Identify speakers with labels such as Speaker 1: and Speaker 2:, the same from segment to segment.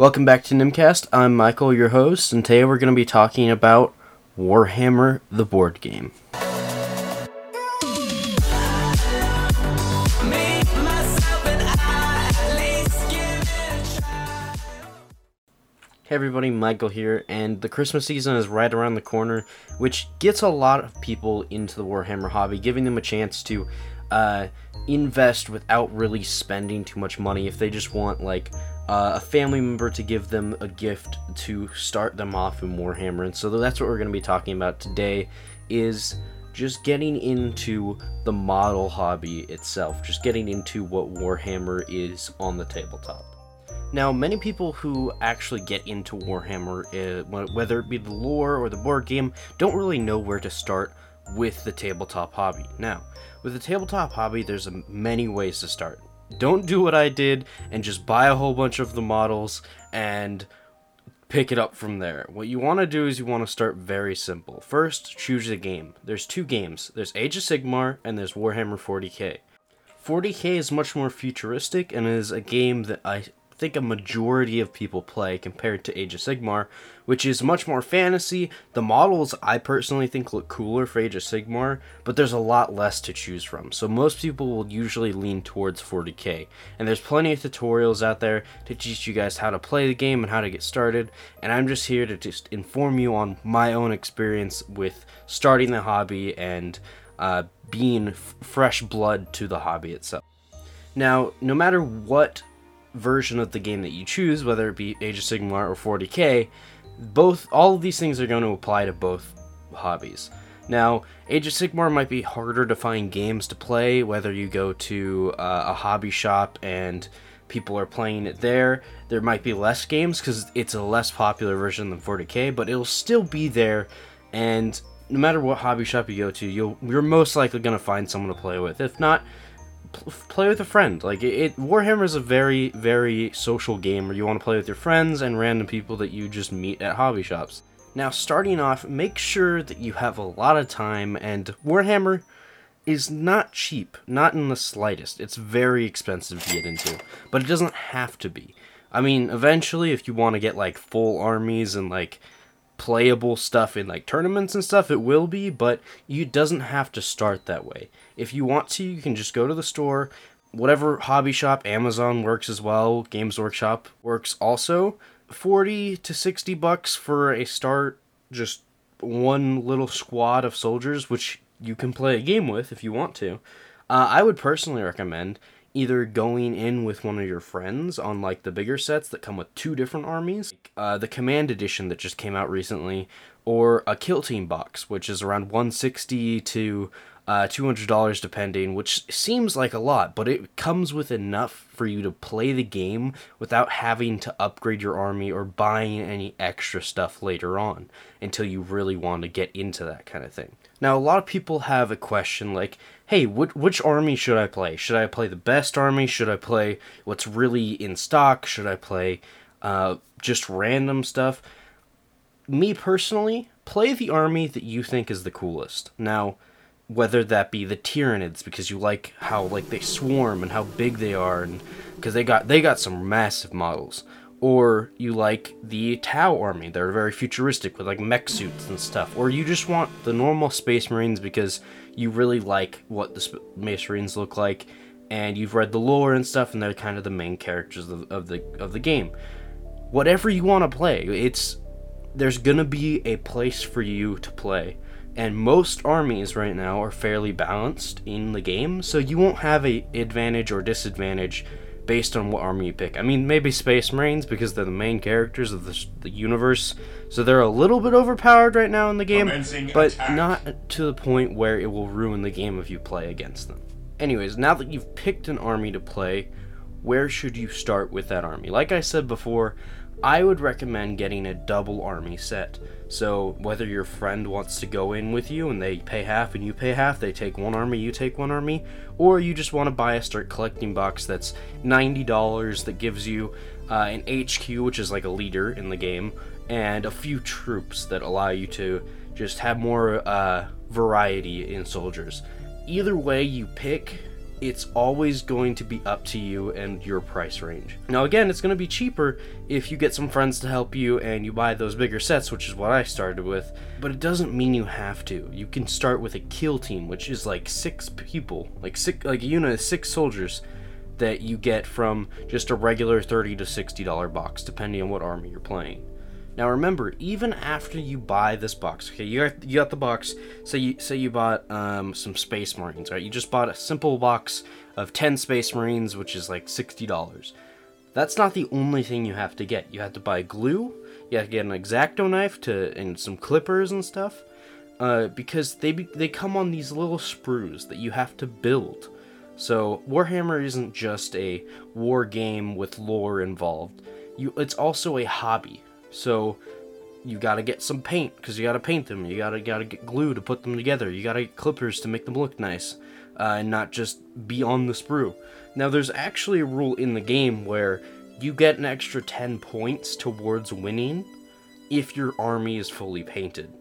Speaker 1: Welcome back to Nimcast. I'm Michael, your host, and today we're going to be talking about Warhammer the board game. Hey everybody, Michael here, and the Christmas season is right around the corner, which gets a lot of people into the Warhammer hobby, giving them a chance to uh, invest without really spending too much money if they just want like uh, a family member to give them a gift to start them off in Warhammer. And so that's what we're going to be talking about today is just getting into the model hobby itself, just getting into what Warhammer is on the tabletop. Now, many people who actually get into Warhammer, uh, whether it be the lore or the board game, don't really know where to start with the tabletop hobby. Now, with the tabletop hobby, there's many ways to start. Don't do what I did and just buy a whole bunch of the models and pick it up from there. What you want to do is you want to start very simple. First, choose a game. There's two games. There's Age of Sigmar and there's Warhammer 40k. 40k is much more futuristic and is a game that I think a majority of people play compared to Age of Sigmar, which is much more fantasy. The models I personally think look cooler for Age of Sigmar, but there's a lot less to choose from. So most people will usually lean towards 40k. And there's plenty of tutorials out there to teach you guys how to play the game and how to get started. And I'm just here to just inform you on my own experience with starting the hobby and uh, being f- fresh blood to the hobby itself. Now, no matter what version of the game that you choose, whether it be Age of Sigmar or 40k, both all of these things are going to apply to both hobbies. Now, Age of Sigmar might be harder to find games to play, whether you go to uh, a hobby shop and people are playing it there. There might be less games because it's a less popular version than 40k, but it'll still be there. And no matter what hobby shop you go to, you'll you're most likely going to find someone to play with. If not, play with a friend. Like it, it, Warhammer is a very very social game where you want to play with your friends and random people that you just meet at hobby shops. Now, starting off, make sure that you have a lot of time and Warhammer is not cheap, not in the slightest. It's very expensive to get into, but it doesn't have to be. I mean, eventually if you want to get like full armies and like playable stuff in like tournaments and stuff, it will be, but you doesn't have to start that way. If you want to, you can just go to the store, whatever hobby shop, Amazon works as well, Games Workshop works also. 40 to 60 bucks for a start just one little squad of soldiers which you can play a game with if you want to. Uh, I would personally recommend either going in with one of your friends on like the bigger sets that come with two different armies, uh, the Command Edition that just came out recently, or a Kill Team box, which is around 160 to uh, $200 depending, which seems like a lot, but it comes with enough for you to play the game without having to upgrade your army or buying any extra stuff later on until you really want to get into that kind of thing. Now, a lot of people have a question like, hey, which, which army should I play? Should I play the best army? Should I play what's really in stock? Should I play uh, just random stuff? Me personally, play the army that you think is the coolest. Now, whether that be the Tyranids because you like how like they swarm and how big they are and because they got they got some massive models or you like the Tau army. They're very futuristic with like mech suits and stuff. Or you just want the normal Space Marines because you really like what the Space Marines look like, and you've read the lore and stuff, and they're kind of the main characters of, of the of the game. Whatever you want to play, it's there's gonna be a place for you to play. And most armies right now are fairly balanced in the game, so you won't have a advantage or disadvantage based on what army you pick. I mean, maybe Space Marines because they're the main characters of the, the universe, so they're a little bit overpowered right now in the game, Commencing but attack. not to the point where it will ruin the game if you play against them. Anyways, now that you've picked an army to play, where should you start with that army? Like I said before, I would recommend getting a double army set. So whether your friend wants to go in with you and they pay half and you pay half, they take one army, you take one army, or you just want to buy a start collecting box that's $90 that gives you uh, an HQ, which is like a leader in the game, and a few troops that allow you to just have more uh, variety in soldiers. Either way you pick, it's always going to be up to you and your price range. Now, again, it's going to be cheaper if you get some friends to help you and you buy those bigger sets, which is what I started with, but it doesn't mean you have to. You can start with a kill team, which is like six people, like six, like a unit of six soldiers that you get from just a regular 30 to 60 dollar box depending on what army you're playing. Now remember, even after you buy this box, okay, you got, you got the box. Say you say you bought um, some Space Marines, right? You just bought a simple box of ten Space Marines, which is like sixty dollars. That's not the only thing you have to get. You have to buy glue. You have to get an X-Acto knife to and some clippers and stuff, uh, because they be, they come on these little sprues that you have to build. So Warhammer isn't just a war game with lore involved. You, it's also a hobby. So you gotta get some paint because you gotta paint them. You gotta gotta get glue to put them together. You gotta get clippers to make them look nice, uh, and not just be on the sprue. Now there's actually a rule in the game where you get an extra 10 points towards winning if your army is fully painted.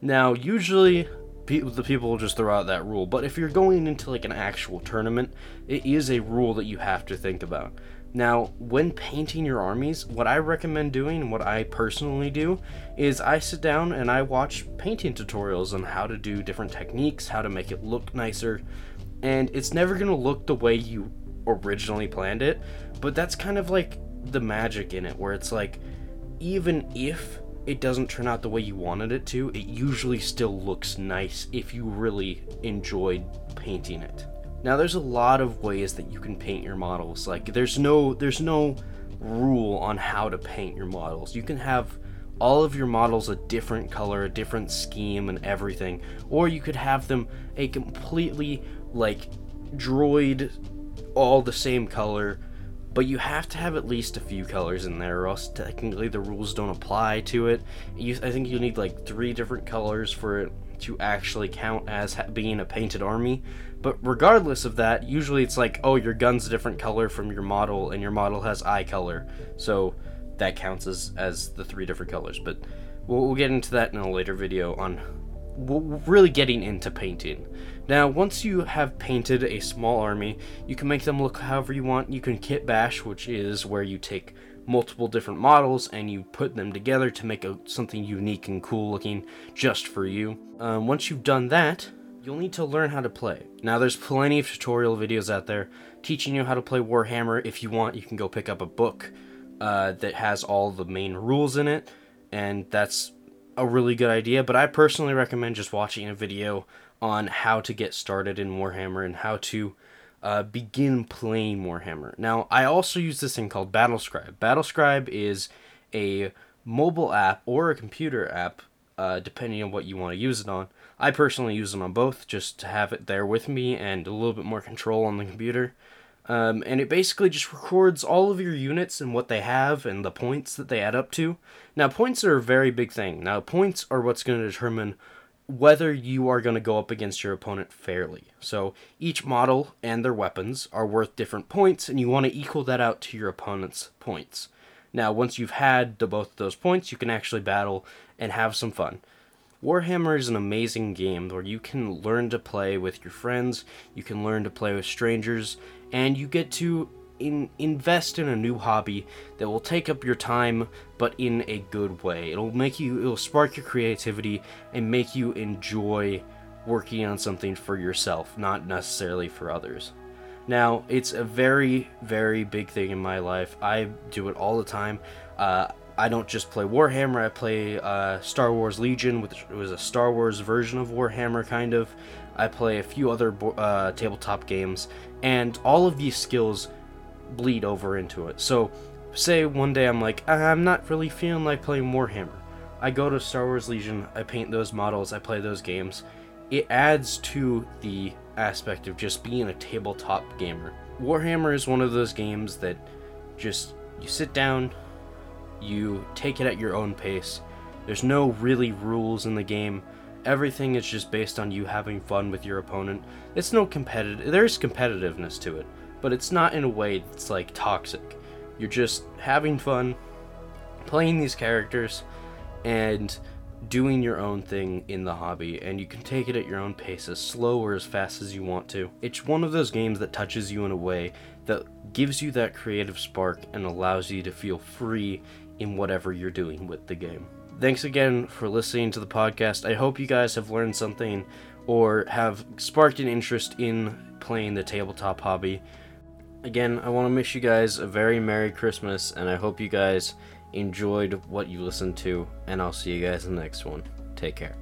Speaker 1: Now usually the people will just throw out that rule, but if you're going into like an actual tournament, it is a rule that you have to think about. Now, when painting your armies, what I recommend doing, what I personally do, is I sit down and I watch painting tutorials on how to do different techniques, how to make it look nicer, and it's never going to look the way you originally planned it, but that's kind of like the magic in it, where it's like, even if it doesn't turn out the way you wanted it to, it usually still looks nice if you really enjoyed painting it. Now there's a lot of ways that you can paint your models. Like there's no there's no rule on how to paint your models. You can have all of your models a different color, a different scheme and everything, or you could have them a completely like droid all the same color, but you have to have at least a few colors in there or else technically the rules don't apply to it. You, I think you need like three different colors for it to actually count as being a painted army. But regardless of that, usually it's like, oh, your gun's a different color from your model, and your model has eye color, so that counts as as the three different colors. But we'll, we'll get into that in a later video on really getting into painting. Now, once you have painted a small army, you can make them look however you want. You can kit bash, which is where you take multiple different models and you put them together to make a, something unique and cool looking just for you. Um, once you've done that, you'll need to learn how to play. Now, there's plenty of tutorial videos out there teaching you how to play Warhammer. If you want, you can go pick up a book uh, that has all the main rules in it, and that's a really good idea. But I personally recommend just watching a video on how to get started in Warhammer and how to uh, begin playing Warhammer. Now, I also use this thing called Battlescribe. Battlescribe is a mobile app or a computer app, uh, depending on what you want to use it on. I personally use it on both just to have it there with me and a little bit more control on the computer. Um, and it basically just records all of your units and what they have and the points that they add up to. Now, points are a very big thing. Now, points are what's going to determine whether you are going to go up against your opponent fairly. So each model and their weapons are worth different points, and you want to equal that out to your opponent's points. Now, once you've had the, both those points, you can actually battle and have some fun. Warhammer is an amazing game where you can learn to play with your friends, you can learn to play with strangers, and you get to in, invest in a new hobby that will take up your time but in a good way. It'll make you it'll spark your creativity and make you enjoy working on something for yourself not necessarily for others. Now it's a very very big thing in my life. I do it all the time. Uh, i don't just play warhammer i play uh, star wars legion which was a star wars version of warhammer kind of i play a few other uh, tabletop games and all of these skills bleed over into it. So, say one day I'm like, I'm not really feeling like playing Warhammer. I go to Star Wars Legion, I paint those models, I play those games. It adds to the aspect of just being a tabletop gamer. Warhammer is one of those games that just you sit down, you take it at your own pace. There's no really rules in the game. Everything is just based on you having fun with your opponent. It's no competitive. There's competitiveness to it, but it's not in a way that's like toxic. You're just having fun, playing these characters, and doing your own thing in the hobby, and you can take it at your own pace, as slow or as fast as you want to. It's one of those games that touches you in a way that gives you that creative spark and allows you to feel free in whatever you're doing with the game. Thanks again for listening to the podcast. I hope you guys have learned something or have sparked an interest in playing the tabletop hobby. Again, I want to wish you guys a very Merry Christmas, and I hope you guys enjoyed what you listened to, and I'll see you guys in the next one. Take care.